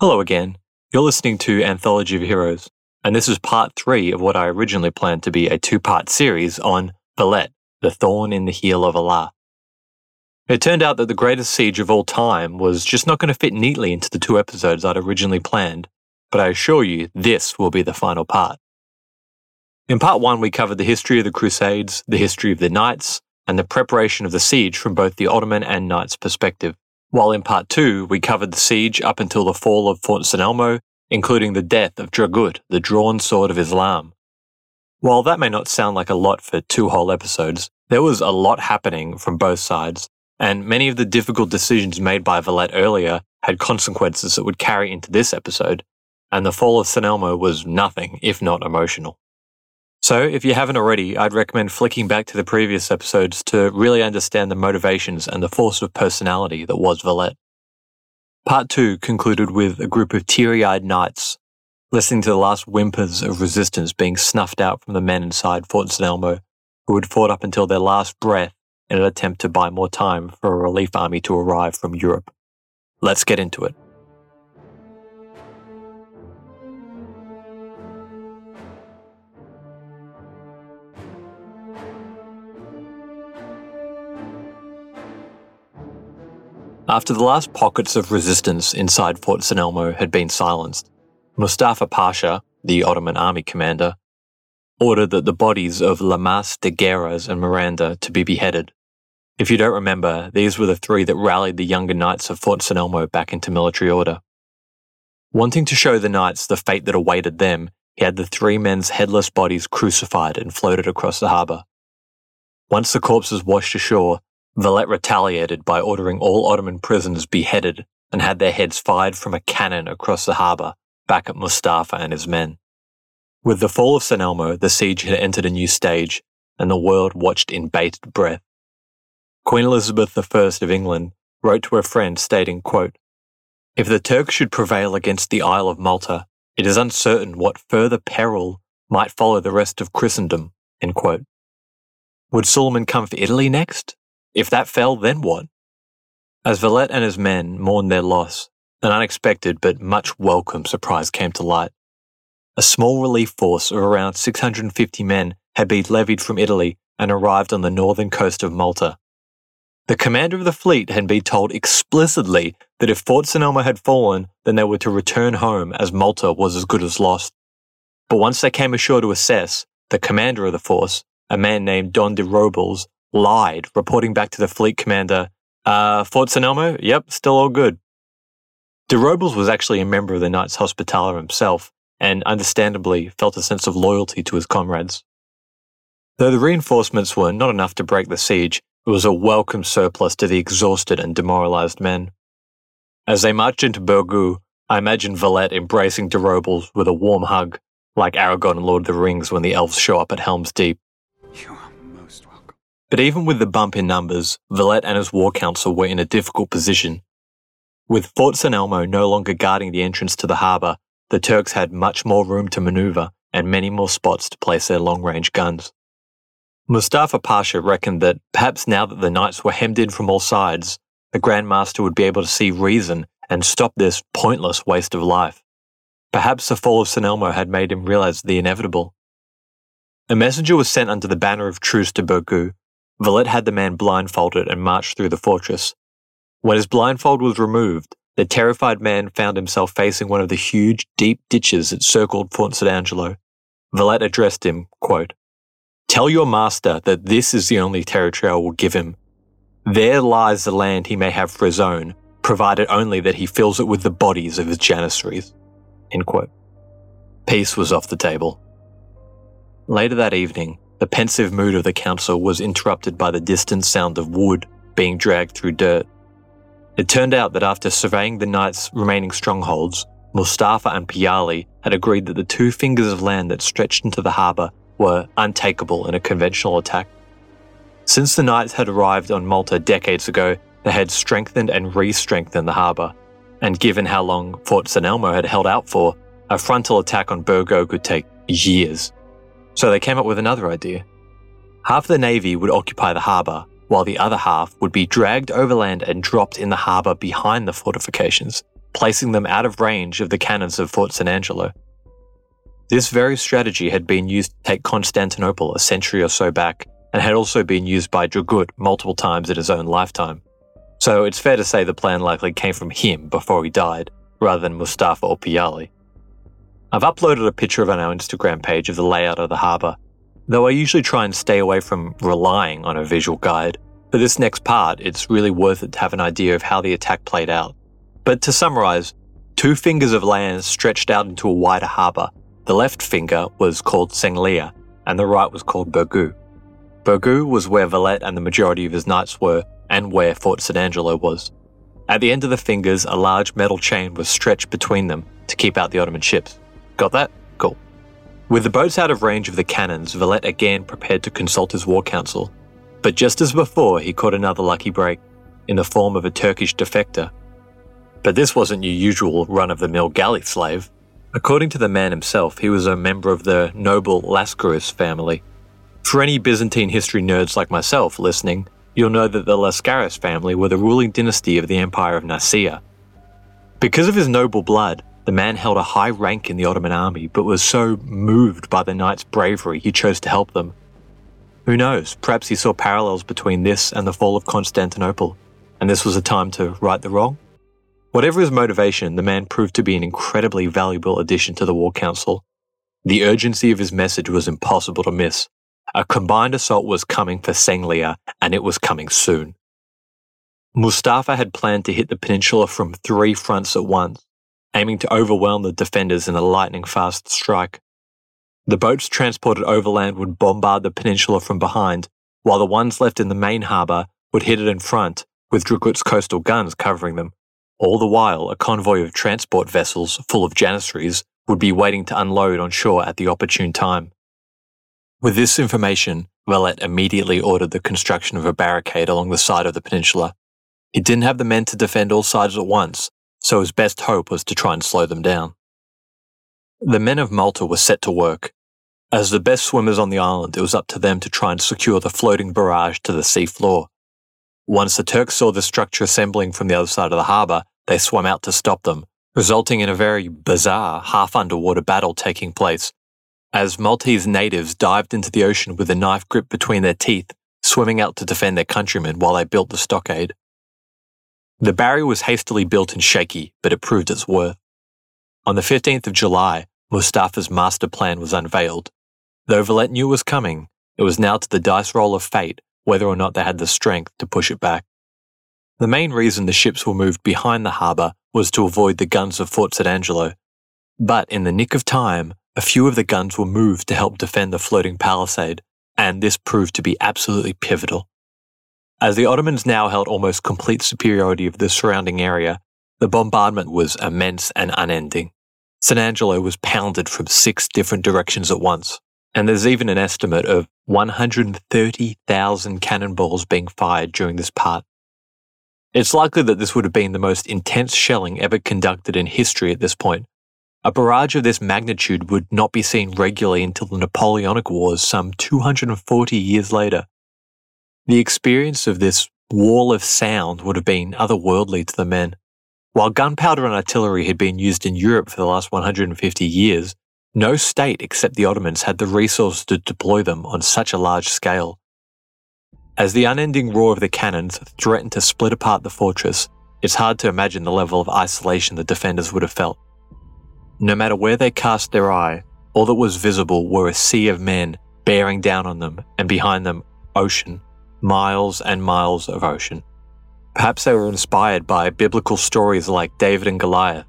Hello again. You're listening to Anthology of Heroes, and this is part three of what I originally planned to be a two part series on Valette, the thorn in the heel of Allah. It turned out that the greatest siege of all time was just not going to fit neatly into the two episodes I'd originally planned, but I assure you this will be the final part. In part one, we covered the history of the Crusades, the history of the Knights, and the preparation of the siege from both the Ottoman and Knights' perspective. While in part two, we covered the siege up until the fall of Fort San Elmo, including the death of Dragut, the drawn sword of Islam. While that may not sound like a lot for two whole episodes, there was a lot happening from both sides, and many of the difficult decisions made by Valette earlier had consequences that would carry into this episode, and the fall of San Elmo was nothing if not emotional. So, if you haven't already, I'd recommend flicking back to the previous episodes to really understand the motivations and the force of personality that was Valette. Part 2 concluded with a group of teary eyed knights listening to the last whimpers of resistance being snuffed out from the men inside Fort St. Elmo, who had fought up until their last breath in an attempt to buy more time for a relief army to arrive from Europe. Let's get into it. After the last pockets of resistance inside Fort San Elmo had been silenced, Mustafa Pasha, the Ottoman army commander, ordered that the bodies of Lamas de Guerras and Miranda to be beheaded. If you don't remember, these were the three that rallied the younger knights of Fort San Elmo back into military order. Wanting to show the knights the fate that awaited them, he had the three men's headless bodies crucified and floated across the harbour. Once the corpses washed ashore, Valette retaliated by ordering all Ottoman prisoners beheaded and had their heads fired from a cannon across the harbour, back at Mustafa and his men. With the fall of St. Elmo, the siege had entered a new stage, and the world watched in bated breath. Queen Elizabeth I of England wrote to her friend stating, quote, If the Turks should prevail against the Isle of Malta, it is uncertain what further peril might follow the rest of Christendom. Would Suleiman come for Italy next? If that fell, then what? As Valette and his men mourned their loss, an unexpected but much welcome surprise came to light. A small relief force of around 650 men had been levied from Italy and arrived on the northern coast of Malta. The commander of the fleet had been told explicitly that if Fort. Elmo had fallen, then they were to return home as Malta was as good as lost. But once they came ashore to assess, the commander of the force, a man named Don de Robles, lied, reporting back to the fleet commander, uh, Fort St. Elmo? Yep, still all good. De Robles was actually a member of the Knights Hospitaller himself, and understandably felt a sense of loyalty to his comrades. Though the reinforcements were not enough to break the siege, it was a welcome surplus to the exhausted and demoralized men. As they marched into Birgu, I imagine Valette embracing de Robles with a warm hug, like Aragorn in Lord of the Rings when the elves show up at Helm's Deep. But even with the bump in numbers, Valette and his war council were in a difficult position. With Fort San Elmo no longer guarding the entrance to the harbour, the Turks had much more room to manoeuvre and many more spots to place their long range guns. Mustafa Pasha reckoned that perhaps now that the knights were hemmed in from all sides, the Grand Master would be able to see reason and stop this pointless waste of life. Perhaps the fall of San Elmo had made him realize the inevitable. A messenger was sent under the banner of truce to Birgu, Valette had the man blindfolded and marched through the fortress. When his blindfold was removed, the terrified man found himself facing one of the huge, deep ditches that circled Fort St. Angelo. Valette addressed him, quote, Tell your master that this is the only territory I will give him. There lies the land he may have for his own, provided only that he fills it with the bodies of his janissaries. End quote. Peace was off the table. Later that evening, the pensive mood of the council was interrupted by the distant sound of wood being dragged through dirt. It turned out that after surveying the knight's remaining strongholds, Mustafa and Piali had agreed that the two fingers of land that stretched into the harbour were untakeable in a conventional attack. Since the knights had arrived on Malta decades ago, they had strengthened and re strengthened the harbour, and given how long Fort San Elmo had held out for, a frontal attack on Birgu could take years. So they came up with another idea. Half the navy would occupy the harbour, while the other half would be dragged overland and dropped in the harbour behind the fortifications, placing them out of range of the cannons of Fort San Angelo. This very strategy had been used to take Constantinople a century or so back, and had also been used by Dragut multiple times in his own lifetime. So it's fair to say the plan likely came from him before he died, rather than Mustafa or Piali. I've uploaded a picture of on our Instagram page of the layout of the harbour, though I usually try and stay away from relying on a visual guide. For this next part, it's really worth it to have an idea of how the attack played out. But to summarise, two fingers of land stretched out into a wider harbour. The left finger was called Senglea, and the right was called Birgu. Birgu was where Valette and the majority of his knights were, and where Fort San Angelo was. At the end of the fingers, a large metal chain was stretched between them to keep out the Ottoman ships. Got that? Cool. With the boats out of range of the cannons, Valette again prepared to consult his war council. But just as before, he caught another lucky break, in the form of a Turkish defector. But this wasn't your usual run of the mill galley slave. According to the man himself, he was a member of the noble Lascaris family. For any Byzantine history nerds like myself listening, you'll know that the Lascaris family were the ruling dynasty of the Empire of Nicaea. Because of his noble blood, the man held a high rank in the Ottoman army, but was so moved by the knights' bravery he chose to help them. Who knows, perhaps he saw parallels between this and the fall of Constantinople, and this was a time to right the wrong? Whatever his motivation, the man proved to be an incredibly valuable addition to the War Council. The urgency of his message was impossible to miss. A combined assault was coming for Senglea, and it was coming soon. Mustafa had planned to hit the peninsula from three fronts at once, aiming to overwhelm the defenders in a lightning fast strike. The boats transported overland would bombard the peninsula from behind, while the ones left in the main harbour would hit it in front, with Dragut's coastal guns covering them. All the while, a convoy of transport vessels full of janissaries would be waiting to unload on shore at the opportune time. With this information, Valette immediately ordered the construction of a barricade along the side of the peninsula. He didn't have the men to defend all sides at once, so his best hope was to try and slow them down. The men of Malta were set to work. As the best swimmers on the island, it was up to them to try and secure the floating barrage to the sea floor. Once the Turks saw the structure assembling from the other side of the harbour, they swam out to stop them, resulting in a very bizarre half underwater battle taking place as Maltese natives dived into the ocean with a knife grip between their teeth, swimming out to defend their countrymen while they built the stockade. The barrier was hastily built and shaky, but it proved its worth. On the 15th of July, Mustafa's master plan was unveiled. Though Valette knew it was coming, it was now to the dice roll of fate whether or not they had the strength to push it back. The main reason the ships were moved behind the harbour was to avoid the guns of Fort San Angelo. But in the nick of time, a few of the guns were moved to help defend the floating palisade, and this proved to be absolutely pivotal. As the Ottomans now held almost complete superiority of the surrounding area, the bombardment was immense and unending. San Angelo was pounded from six different directions at once, and there's even an estimate of 130,000 cannonballs being fired during this part. It's likely that this would have been the most intense shelling ever conducted in history at this point, a barrage of this magnitude would not be seen regularly until the Napoleonic Wars some 240 years later. The experience of this wall of sound would have been otherworldly to the men. While gunpowder and artillery had been used in Europe for the last 150 years, no state except the Ottomans had the resources to deploy them on such a large scale. As the unending roar of the cannons threatened to split apart the fortress, it's hard to imagine the level of isolation the defenders would have felt. No matter where they cast their eye, all that was visible were a sea of men bearing down on them, and behind them, ocean, miles and miles of ocean. Perhaps they were inspired by biblical stories like David and Goliath,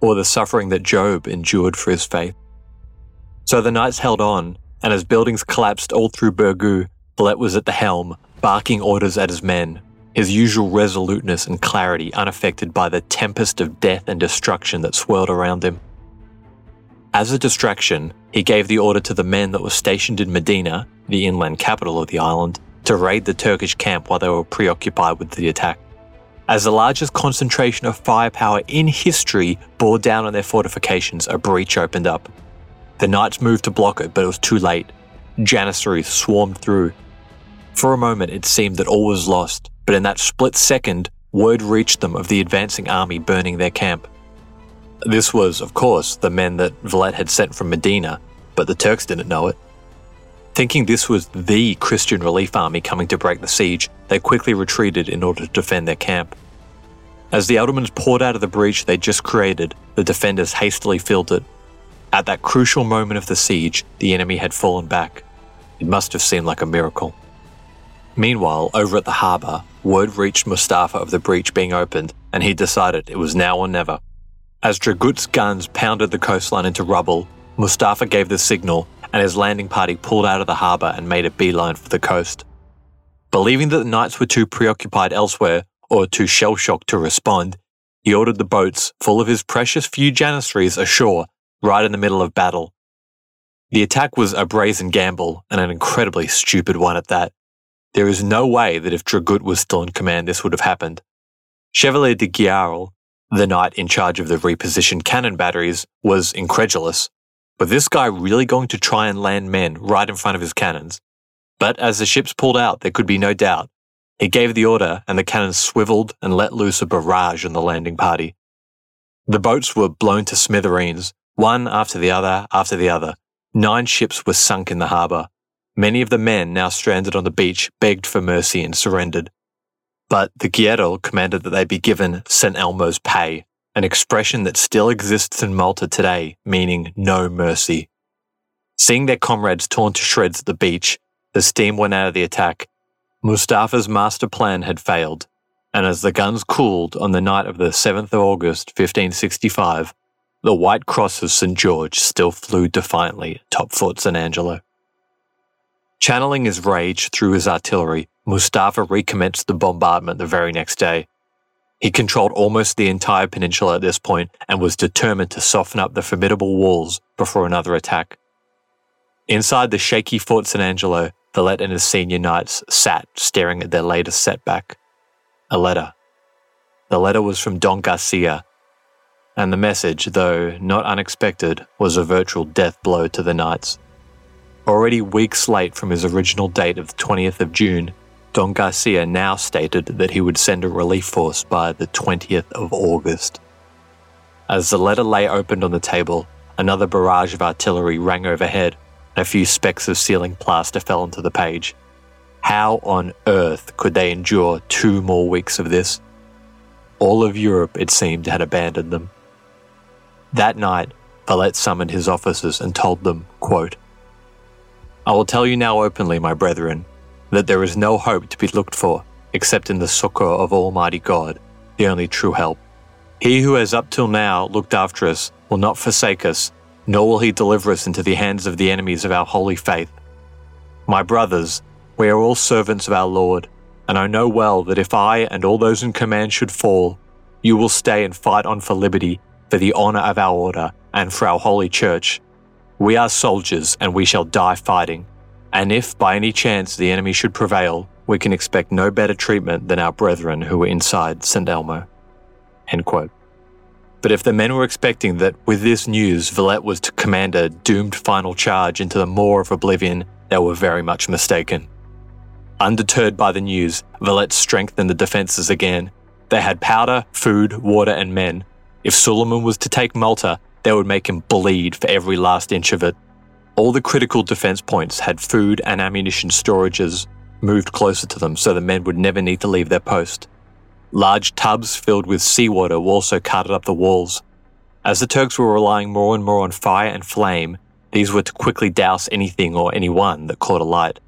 or the suffering that Job endured for his faith. So the knights held on, and as buildings collapsed all through Birgu, Valette was at the helm, barking orders at his men, his usual resoluteness and clarity unaffected by the tempest of death and destruction that swirled around him. As a distraction, he gave the order to the men that were stationed in Medina, the inland capital of the island, to raid the Turkish camp while they were preoccupied with the attack. As the largest concentration of firepower in history bore down on their fortifications, a breach opened up. The knights moved to block it, but it was too late. Janissaries swarmed through. For a moment, it seemed that all was lost, but in that split second, word reached them of the advancing army burning their camp. This was, of course, the men that Velez had sent from Medina, but the Turks didn't know it. Thinking this was the Christian relief army coming to break the siege, they quickly retreated in order to defend their camp. As the Ottomans poured out of the breach they just created, the defenders hastily filled it. At that crucial moment of the siege, the enemy had fallen back. It must have seemed like a miracle. Meanwhile, over at the harbour, word reached Mustafa of the breach being opened, and he decided it was now or never. As Dragut's guns pounded the coastline into rubble, Mustafa gave the signal, and his landing party pulled out of the harbour and made a beeline for the coast. Believing that the knights were too preoccupied elsewhere, or too shell shocked to respond, he ordered the boats, full of his precious few janissaries, ashore, right in the middle of battle. The attack was a brazen gamble, and an incredibly stupid one at that. There is no way that if Dragut was still in command, this would have happened. Chevalier de Guiral, the knight in charge of the repositioned cannon batteries, was incredulous. But this guy really going to try and land men right in front of his cannons? But as the ships pulled out, there could be no doubt. He gave the order, and the cannons swiveled and let loose a barrage on the landing party. The boats were blown to smithereens, one after the other after the other. Nine ships were sunk in the harbour. Many of the men now stranded on the beach begged for mercy and surrendered. But the Guiral commanded that they be given St. Elmo's pay, an expression that still exists in Malta today, meaning no mercy. Seeing their comrades torn to shreds at the beach, the steam went out of the attack. Mustafa's master plan had failed, and as the guns cooled on the night of the 7th of August 1565, the white cross of St. George still flew defiantly atop Fort St. Angelo. Channeling his rage through his artillery, Mustafa recommenced the bombardment the very next day. He controlled almost the entire peninsula at this point and was determined to soften up the formidable walls before another attack. Inside the shaky Fort San Angelo, Velez and his senior knights sat staring at their latest setback a letter. The letter was from Don Garcia, and the message, though not unexpected, was a virtual death blow to the knights. Already weeks late from his original date of the 20th of June, Don Garcia now stated that he would send a relief force by the 20th of August. As the letter lay opened on the table, another barrage of artillery rang overhead, and a few specks of ceiling plaster fell onto the page. How on earth could they endure two more weeks of this? All of Europe, it seemed, had abandoned them. That night, Velez summoned his officers and told them, quote, I will tell you now openly, my brethren, that there is no hope to be looked for except in the succor of Almighty God, the only true help. He who has up till now looked after us will not forsake us, nor will he deliver us into the hands of the enemies of our holy faith. My brothers, we are all servants of our Lord, and I know well that if I and all those in command should fall, you will stay and fight on for liberty, for the honour of our order, and for our holy church, we are soldiers and we shall die fighting. And if by any chance the enemy should prevail, we can expect no better treatment than our brethren who were inside St. Elmo. But if the men were expecting that with this news Velez was to command a doomed final charge into the moor of oblivion, they were very much mistaken. Undeterred by the news, Velez strengthened the defences again. They had powder, food, water, and men. If Suleiman was to take Malta, they would make him bleed for every last inch of it. All the critical defense points had food and ammunition storages moved closer to them so the men would never need to leave their post. Large tubs filled with seawater were also carted up the walls. As the Turks were relying more and more on fire and flame, these were to quickly douse anything or anyone that caught alight.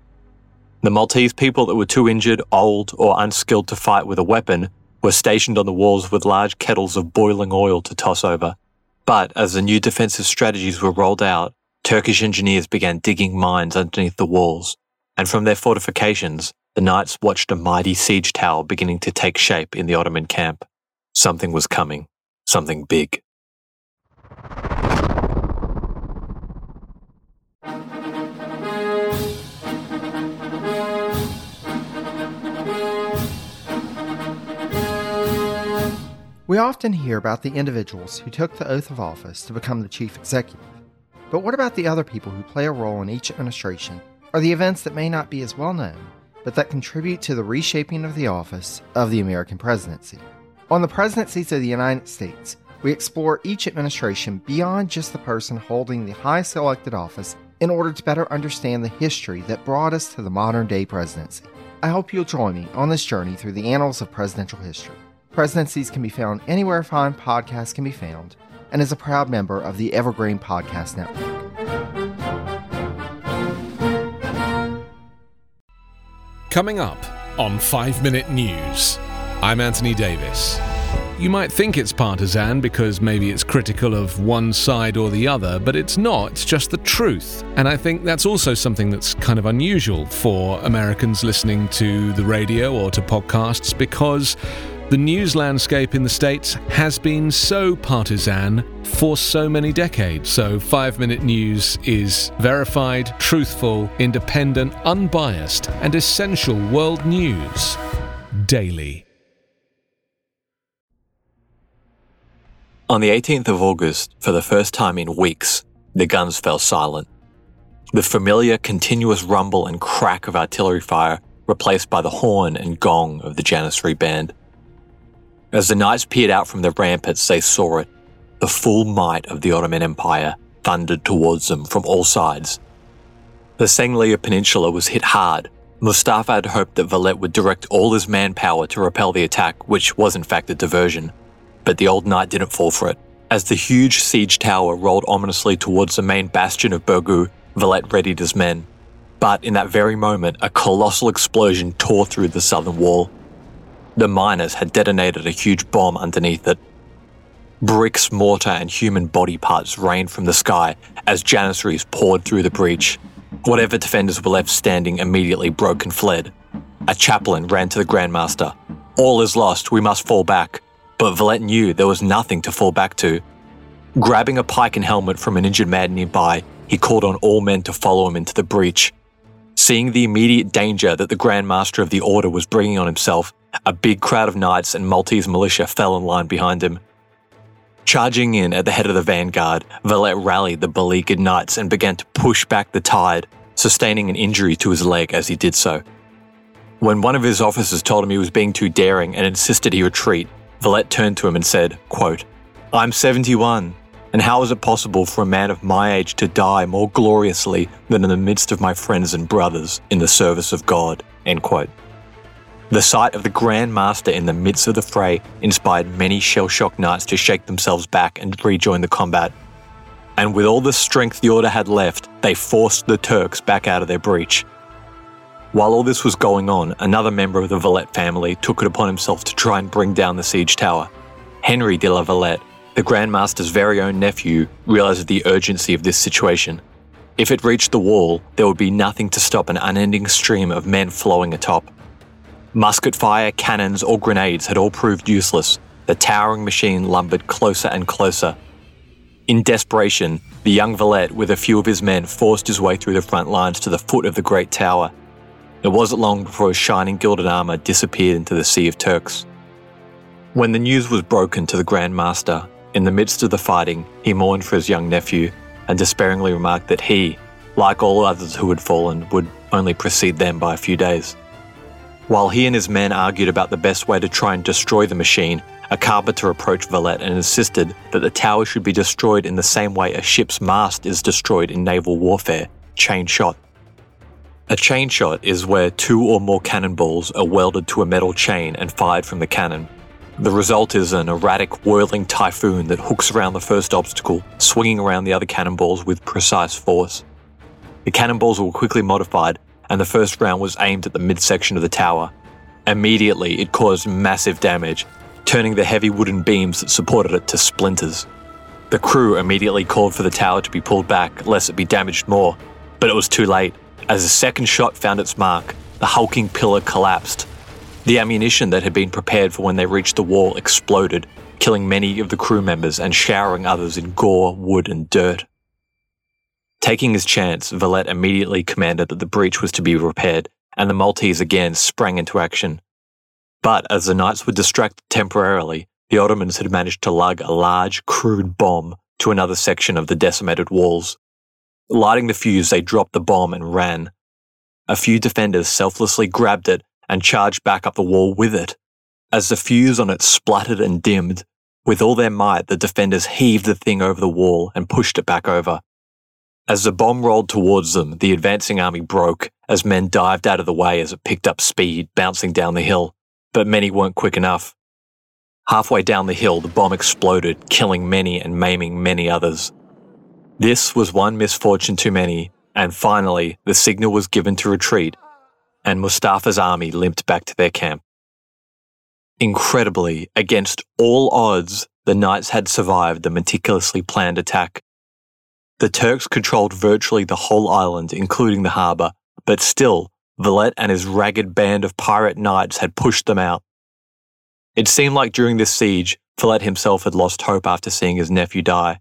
The Maltese people that were too injured, old, or unskilled to fight with a weapon were stationed on the walls with large kettles of boiling oil to toss over. But as the new defensive strategies were rolled out, Turkish engineers began digging mines underneath the walls, and from their fortifications, the knights watched a mighty siege tower beginning to take shape in the Ottoman camp. Something was coming, something big. We often hear about the individuals who took the oath of office to become the chief executive. But what about the other people who play a role in each administration or the events that may not be as well known but that contribute to the reshaping of the office of the American presidency. On the presidencies of the United States, we explore each administration beyond just the person holding the highest elected office in order to better understand the history that brought us to the modern day presidency. I hope you'll join me on this journey through the annals of presidential history. Presidencies can be found anywhere fine podcasts can be found, and is a proud member of the Evergreen Podcast Network. Coming up on 5 Minute News, I'm Anthony Davis. You might think it's partisan because maybe it's critical of one side or the other, but it's not, it's just the truth. And I think that's also something that's kind of unusual for Americans listening to the radio or to podcasts because the news landscape in the States has been so partisan for so many decades. So, 5 Minute News is verified, truthful, independent, unbiased, and essential world news daily. On the 18th of August, for the first time in weeks, the guns fell silent. The familiar continuous rumble and crack of artillery fire replaced by the horn and gong of the Janissary Band. As the knights peered out from the ramparts, they saw it. The full might of the Ottoman Empire thundered towards them from all sides. The Senglea Peninsula was hit hard. Mustafa had hoped that Valette would direct all his manpower to repel the attack, which was in fact a diversion but the old knight didn't fall for it. As the huge siege tower rolled ominously towards the main bastion of Birgu, Valette readied his men. But in that very moment, a colossal explosion tore through the southern wall. The miners had detonated a huge bomb underneath it. Bricks, mortar, and human body parts rained from the sky as janissaries poured through the breach. Whatever defenders were left standing immediately broke and fled. A chaplain ran to the Grandmaster. All is lost, we must fall back but Valette knew there was nothing to fall back to. Grabbing a pike and helmet from an injured man nearby, he called on all men to follow him into the breach. Seeing the immediate danger that the Grand Master of the Order was bringing on himself, a big crowd of knights and Maltese militia fell in line behind him. Charging in at the head of the vanguard, Valette rallied the beleaguered knights and began to push back the tide, sustaining an injury to his leg as he did so. When one of his officers told him he was being too daring and insisted he retreat, Valette turned to him and said, quote, I'm 71, and how is it possible for a man of my age to die more gloriously than in the midst of my friends and brothers in the service of God? The sight of the Grand Master in the midst of the fray inspired many shell shocked knights to shake themselves back and rejoin the combat. And with all the strength the Order had left, they forced the Turks back out of their breach, while all this was going on, another member of the Valette family took it upon himself to try and bring down the siege tower. Henry de la Valette, the Grandmaster's very own nephew, realised the urgency of this situation. If it reached the wall, there would be nothing to stop an unending stream of men flowing atop. Musket fire, cannons, or grenades had all proved useless. The towering machine lumbered closer and closer. In desperation, the young Valette, with a few of his men, forced his way through the front lines to the foot of the great tower it wasn't long before his shining gilded armour disappeared into the sea of Turks. When the news was broken to the Grand Master, in the midst of the fighting, he mourned for his young nephew and despairingly remarked that he, like all others who had fallen, would only precede them by a few days. While he and his men argued about the best way to try and destroy the machine, a carpenter approached Valette and insisted that the tower should be destroyed in the same way a ship's mast is destroyed in naval warfare chain shot. A chain shot is where two or more cannonballs are welded to a metal chain and fired from the cannon. The result is an erratic, whirling typhoon that hooks around the first obstacle, swinging around the other cannonballs with precise force. The cannonballs were quickly modified, and the first round was aimed at the midsection of the tower. Immediately, it caused massive damage, turning the heavy wooden beams that supported it to splinters. The crew immediately called for the tower to be pulled back, lest it be damaged more, but it was too late. As the second shot found its mark, the hulking pillar collapsed. The ammunition that had been prepared for when they reached the wall exploded, killing many of the crew members and showering others in gore, wood, and dirt. Taking his chance, Valette immediately commanded that the breach was to be repaired, and the Maltese again sprang into action. But as the knights were distracted temporarily, the Ottomans had managed to lug a large, crude bomb to another section of the decimated walls. Lighting the fuse, they dropped the bomb and ran. a few defenders selflessly grabbed it and charged back up the wall with it. As the fuse on it spluttered and dimmed, with all their might, the defenders heaved the thing over the wall and pushed it back over. As the bomb rolled towards them, the advancing army broke as men dived out of the way as it picked up speed, bouncing down the hill. But many weren't quick enough. Halfway down the hill, the bomb exploded, killing many and maiming many others. This was one misfortune too many, and finally, the signal was given to retreat, and Mustafa's army limped back to their camp. Incredibly, against all odds, the knights had survived the meticulously planned attack. The Turks controlled virtually the whole island, including the harbour, but still, Valette and his ragged band of pirate knights had pushed them out. It seemed like during this siege, Valette himself had lost hope after seeing his nephew die.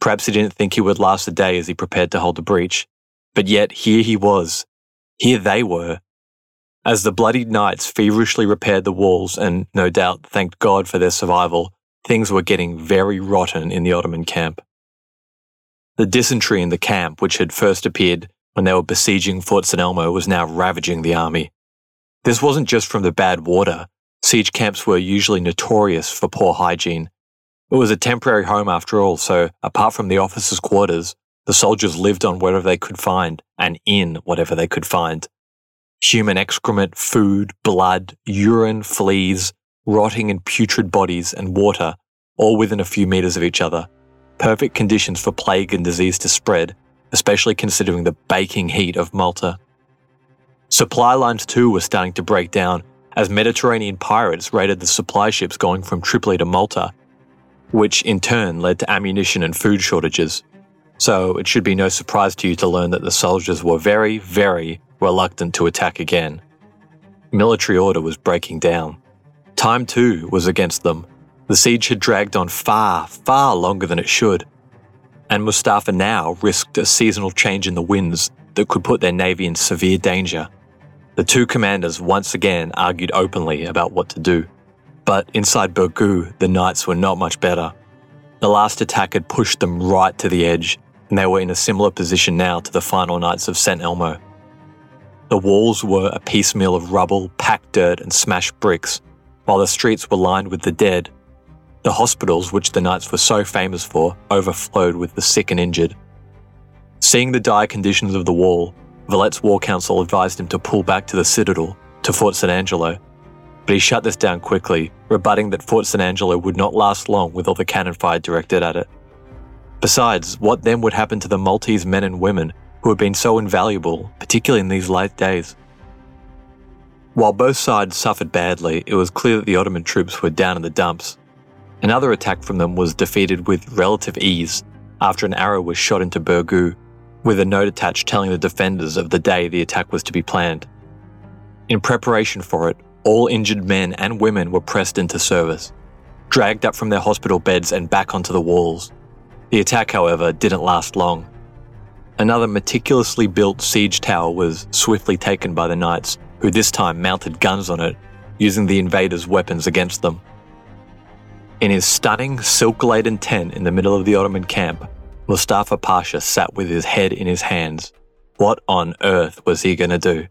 Perhaps he didn't think he would last a day as he prepared to hold the breach. But yet, here he was. Here they were. As the bloodied knights feverishly repaired the walls and, no doubt, thanked God for their survival, things were getting very rotten in the Ottoman camp. The dysentery in the camp, which had first appeared when they were besieging Fort St. Elmo, was now ravaging the army. This wasn't just from the bad water. Siege camps were usually notorious for poor hygiene. It was a temporary home after all, so apart from the officers' quarters, the soldiers lived on whatever they could find and in whatever they could find. Human excrement, food, blood, urine, fleas, rotting and putrid bodies, and water, all within a few meters of each other perfect conditions for plague and disease to spread, especially considering the baking heat of Malta. Supply lines too were starting to break down as Mediterranean pirates raided the supply ships going from Tripoli to Malta, which in turn led to ammunition and food shortages. So it should be no surprise to you to learn that the soldiers were very, very reluctant to attack again. Military order was breaking down. Time too was against them, the siege had dragged on far, far longer than it should, and Mustafa now risked a seasonal change in the winds that could put their navy in severe danger. The two commanders once again argued openly about what to do. But inside Birgu, the knights were not much better. The last attack had pushed them right to the edge, and they were in a similar position now to the final knights of St. Elmo. The walls were a piecemeal of rubble, packed dirt, and smashed bricks, while the streets were lined with the dead the hospitals, which the Knights were so famous for, overflowed with the sick and injured. Seeing the dire conditions of the wall, Valette's war council advised him to pull back to the citadel, to Fort San Angelo. But he shut this down quickly, rebutting that Fort San Angelo would not last long with all the cannon fire directed at it. Besides, what then would happen to the Maltese men and women who had been so invaluable, particularly in these late days? While both sides suffered badly, it was clear that the Ottoman troops were down in the dumps, Another attack from them was defeated with relative ease after an arrow was shot into Birgu, with a note attached telling the defenders of the day the attack was to be planned. In preparation for it, all injured men and women were pressed into service, dragged up from their hospital beds and back onto the walls. The attack, however, didn't last long. Another meticulously built siege tower was swiftly taken by the knights, who this time mounted guns on it, using the invaders' weapons against them. In his stunning, silk laden tent in the middle of the Ottoman camp, Mustafa Pasha sat with his head in his hands. What on earth was he going to do?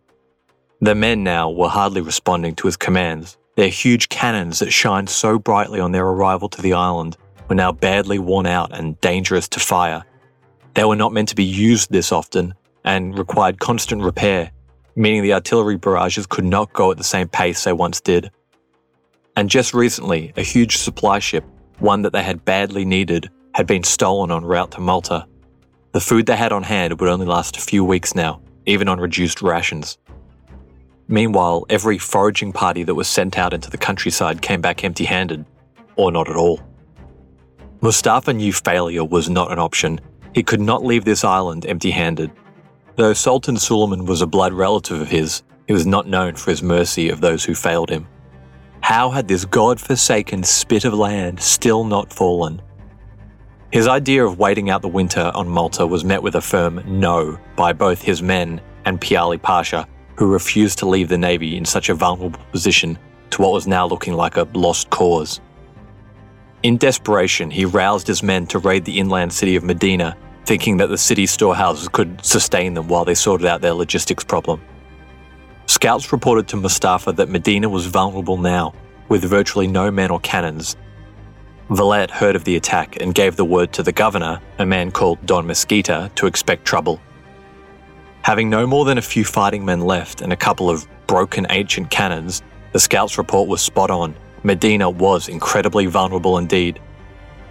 The men now were hardly responding to his commands. Their huge cannons that shined so brightly on their arrival to the island were now badly worn out and dangerous to fire. They were not meant to be used this often and required constant repair, meaning the artillery barrages could not go at the same pace they once did. And just recently, a huge supply ship, one that they had badly needed, had been stolen en route to Malta. The food they had on hand would only last a few weeks now, even on reduced rations. Meanwhile, every foraging party that was sent out into the countryside came back empty handed, or not at all. Mustafa knew failure was not an option. He could not leave this island empty handed. Though Sultan Suleiman was a blood relative of his, he was not known for his mercy of those who failed him. How had this god-forsaken spit of land still not fallen? His idea of waiting out the winter on Malta was met with a firm no by both his men and Piali Pasha, who refused to leave the navy in such a vulnerable position to what was now looking like a lost cause. In desperation, he roused his men to raid the inland city of Medina, thinking that the city's storehouses could sustain them while they sorted out their logistics problem. Scouts reported to Mustafa that Medina was vulnerable now, with virtually no men or cannons. Valette heard of the attack and gave the word to the governor, a man called Don Mesquita, to expect trouble. Having no more than a few fighting men left and a couple of broken ancient cannons, the scouts' report was spot on. Medina was incredibly vulnerable indeed.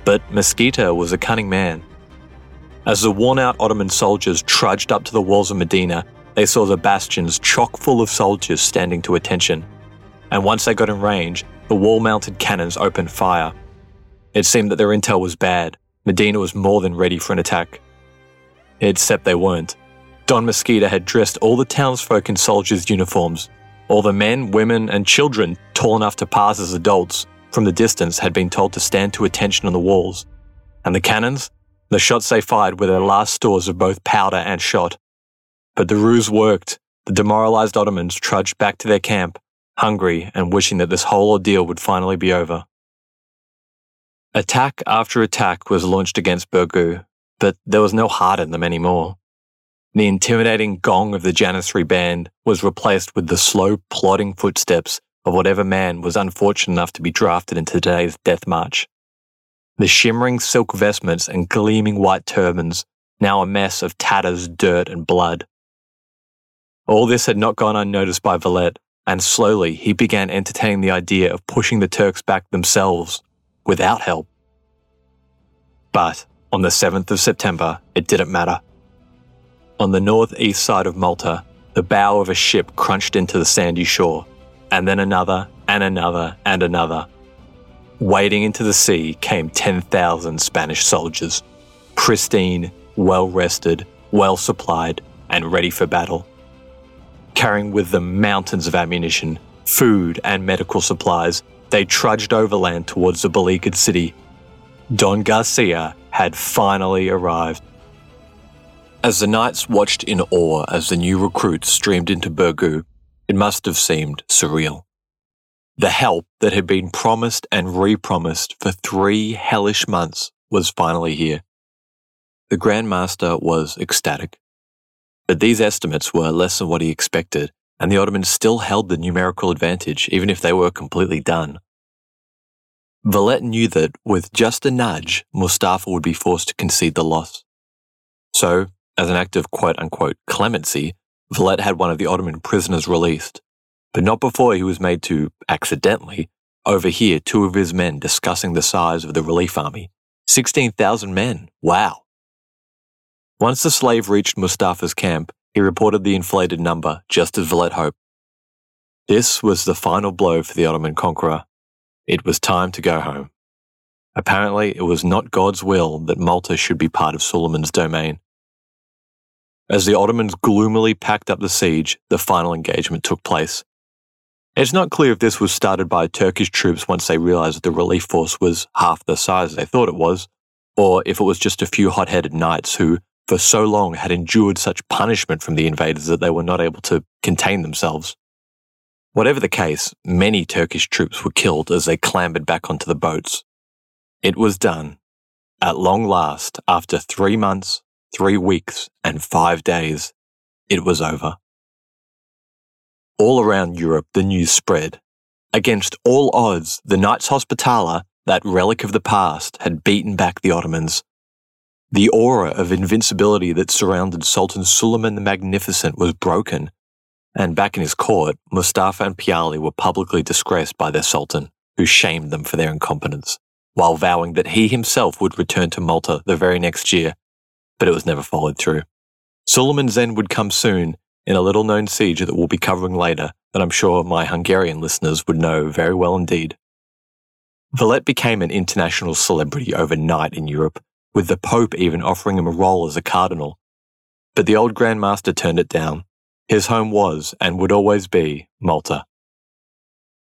But Mesquita was a cunning man. As the worn out Ottoman soldiers trudged up to the walls of Medina, they saw the bastions chock full of soldiers standing to attention. And once they got in range, the wall mounted cannons opened fire. It seemed that their intel was bad. Medina was more than ready for an attack. Except they weren't. Don Mesquita had dressed all the townsfolk in soldiers' uniforms. All the men, women, and children, tall enough to pass as adults, from the distance had been told to stand to attention on the walls. And the cannons? The shots they fired were their last stores of both powder and shot. But the ruse worked. The demoralized Ottomans trudged back to their camp, hungry and wishing that this whole ordeal would finally be over. Attack after attack was launched against Birgu, but there was no heart in them anymore. The intimidating gong of the Janissary band was replaced with the slow, plodding footsteps of whatever man was unfortunate enough to be drafted into today's death march. The shimmering silk vestments and gleaming white turbans, now a mess of tatters, dirt, and blood. All this had not gone unnoticed by Valette, and slowly he began entertaining the idea of pushing the Turks back themselves, without help. But on the 7th of September, it didn't matter. On the northeast side of Malta, the bow of a ship crunched into the sandy shore, and then another, and another, and another. Wading into the sea came 10,000 Spanish soldiers, pristine, well rested, well supplied, and ready for battle. Carrying with them mountains of ammunition, food, and medical supplies, they trudged overland towards the beleaguered city. Don Garcia had finally arrived. As the knights watched in awe as the new recruits streamed into Birgu, it must have seemed surreal. The help that had been promised and re-promised for three hellish months was finally here. The Grand Master was ecstatic. But these estimates were less than what he expected, and the Ottomans still held the numerical advantage, even if they were completely done. Valette knew that, with just a nudge, Mustafa would be forced to concede the loss. So, as an act of quote unquote clemency, Valette had one of the Ottoman prisoners released, but not before he was made to, accidentally, overhear two of his men discussing the size of the relief army. 16,000 men. Wow. Once the slave reached Mustafa's camp, he reported the inflated number, just as Valette hoped. This was the final blow for the Ottoman conqueror. It was time to go home. Apparently, it was not God's will that Malta should be part of Suleiman's domain. As the Ottomans gloomily packed up the siege, the final engagement took place. It's not clear if this was started by Turkish troops once they realized that the relief force was half the size they thought it was, or if it was just a few hot headed knights who, for so long, had endured such punishment from the invaders that they were not able to contain themselves. Whatever the case, many Turkish troops were killed as they clambered back onto the boats. It was done. At long last, after three months, three weeks, and five days, it was over. All around Europe, the news spread. Against all odds, the Knights Hospitaller, that relic of the past, had beaten back the Ottomans. The aura of invincibility that surrounded Sultan Suleiman the Magnificent was broken, and back in his court, Mustafa and Piali were publicly disgraced by their sultan, who shamed them for their incompetence, while vowing that he himself would return to Malta the very next year but it was never followed through. Suleiman's end would come soon in a little known siege that we'll be covering later that I'm sure my Hungarian listeners would know very well indeed. Valette became an international celebrity overnight in Europe, with the Pope even offering him a role as a cardinal. But the old Grand Master turned it down. His home was, and would always be, Malta.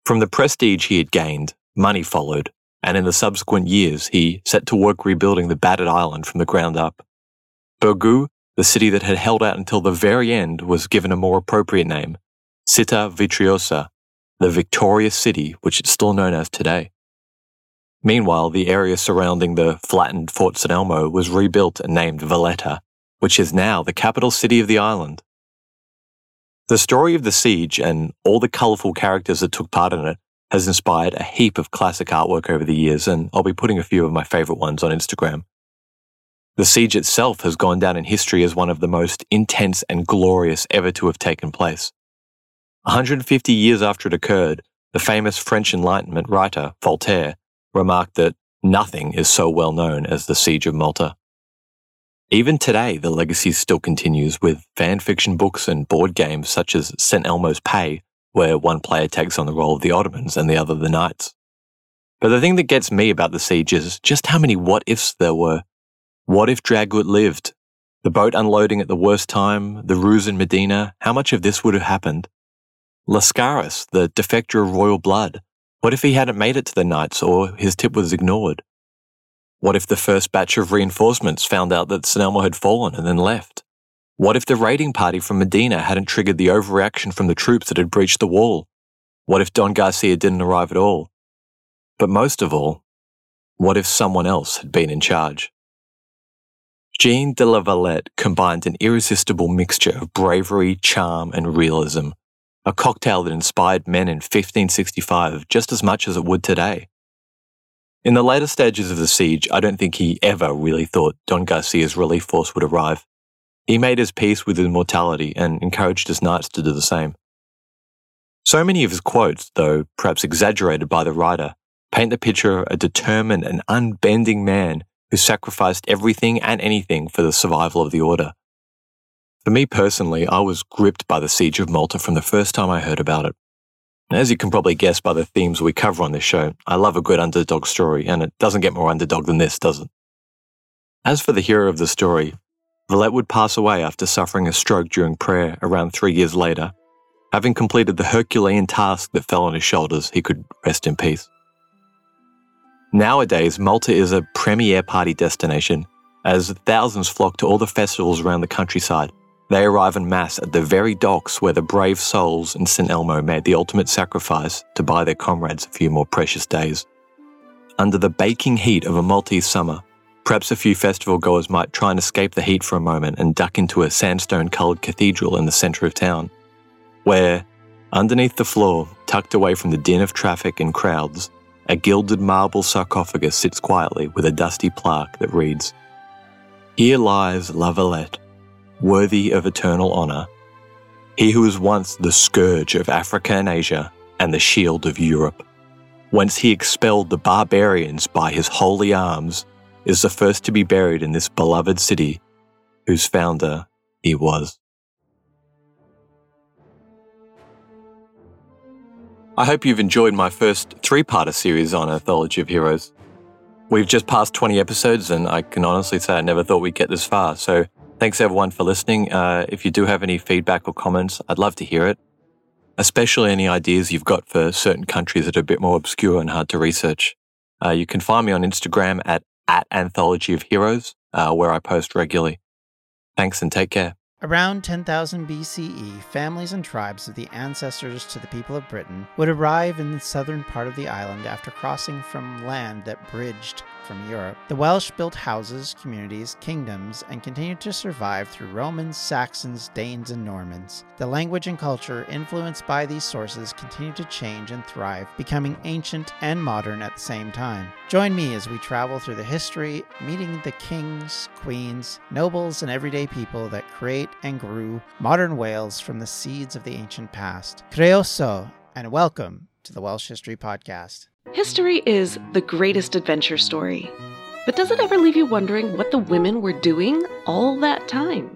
From the prestige he had gained, money followed, and in the subsequent years he set to work rebuilding the battered island from the ground up. Birgu, the city that had held out until the very end, was given a more appropriate name, Città Vittoriosa, the victorious city which it's still known as today. Meanwhile, the area surrounding the flattened Fort San Elmo was rebuilt and named Valletta, which is now the capital city of the island. The story of the siege and all the colourful characters that took part in it has inspired a heap of classic artwork over the years, and I'll be putting a few of my favourite ones on Instagram. The siege itself has gone down in history as one of the most intense and glorious ever to have taken place. 150 years after it occurred, the famous French Enlightenment writer, Voltaire, remarked that nothing is so well known as the Siege of Malta. Even today, the legacy still continues with fan fiction books and board games such as St. Elmo's Pay, where one player takes on the role of the Ottomans and the other the Knights. But the thing that gets me about the siege is just how many what ifs there were. What if Dragut lived? The boat unloading at the worst time, the ruse in Medina, how much of this would have happened? Lascaris, the defector of royal blood, what if he hadn't made it to the Knights or his tip was ignored? What if the first batch of reinforcements found out that St. Elmo had fallen and then left? What if the raiding party from Medina hadn't triggered the overreaction from the troops that had breached the wall? What if Don Garcia didn't arrive at all? But most of all, what if someone else had been in charge? Jean de la Valette combined an irresistible mixture of bravery, charm, and realism, a cocktail that inspired men in 1565 just as much as it would today. In the later stages of the siege, I don't think he ever really thought Don Garcia's relief force would arrive. He made his peace with immortality and encouraged his knights to do the same. So many of his quotes, though perhaps exaggerated by the writer, paint the picture of a determined and unbending man who sacrificed everything and anything for the survival of the order. For me personally, I was gripped by the Siege of Malta from the first time I heard about it. As you can probably guess by the themes we cover on this show, I love a good underdog story, and it doesn't get more underdog than this, does it? As for the hero of the story, Valette would pass away after suffering a stroke during prayer around three years later. Having completed the Herculean task that fell on his shoulders, he could rest in peace. Nowadays, Malta is a premier party destination, as thousands flock to all the festivals around the countryside, they arrive en masse at the very docks where the brave souls in St. Elmo made the ultimate sacrifice to buy their comrades a few more precious days. Under the baking heat of a Maltese summer, perhaps a few festival goers might try and escape the heat for a moment and duck into a sandstone coloured cathedral in the centre of town, where, underneath the floor, tucked away from the din of traffic and crowds, a gilded marble sarcophagus sits quietly with a dusty plaque that reads, Here lies La Valette, worthy of eternal honour. He who was once the scourge of Africa and Asia and the shield of Europe, whence he expelled the barbarians by his holy arms, is the first to be buried in this beloved city, whose founder he was. I hope you've enjoyed my first three parter series on Anthology of Heroes. We've just passed 20 episodes, and I can honestly say I never thought we'd get this far, so Thanks everyone for listening. Uh, if you do have any feedback or comments, I'd love to hear it, especially any ideas you've got for certain countries that are a bit more obscure and hard to research. Uh, you can find me on Instagram at, at Anthology of Heroes, uh, where I post regularly. Thanks and take care. Around 10,000 BCE, families and tribes of the ancestors to the people of Britain would arrive in the southern part of the island after crossing from land that bridged from Europe. The Welsh built houses, communities, kingdoms, and continued to survive through Romans, Saxons, Danes, and Normans. The language and culture influenced by these sources continued to change and thrive, becoming ancient and modern at the same time. Join me as we travel through the history, meeting the kings, queens, nobles, and everyday people that create and grew modern Wales from the seeds of the ancient past. Croeso, and welcome to the Welsh History Podcast. History is the greatest adventure story. But does it ever leave you wondering what the women were doing all that time?